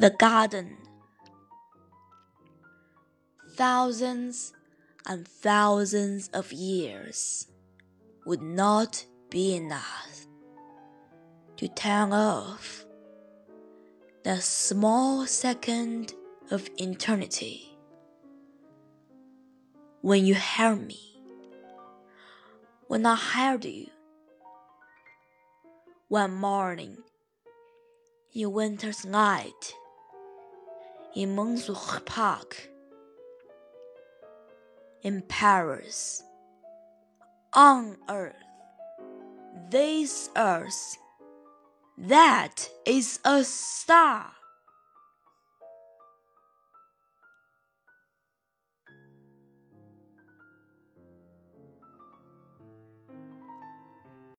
The garden. Thousands and thousands of years would not be enough to turn off the small second of eternity when you heard me, when I heard you, one morning in winter's night in Montsouris Park in Paris, on earth, this earth, that is a star.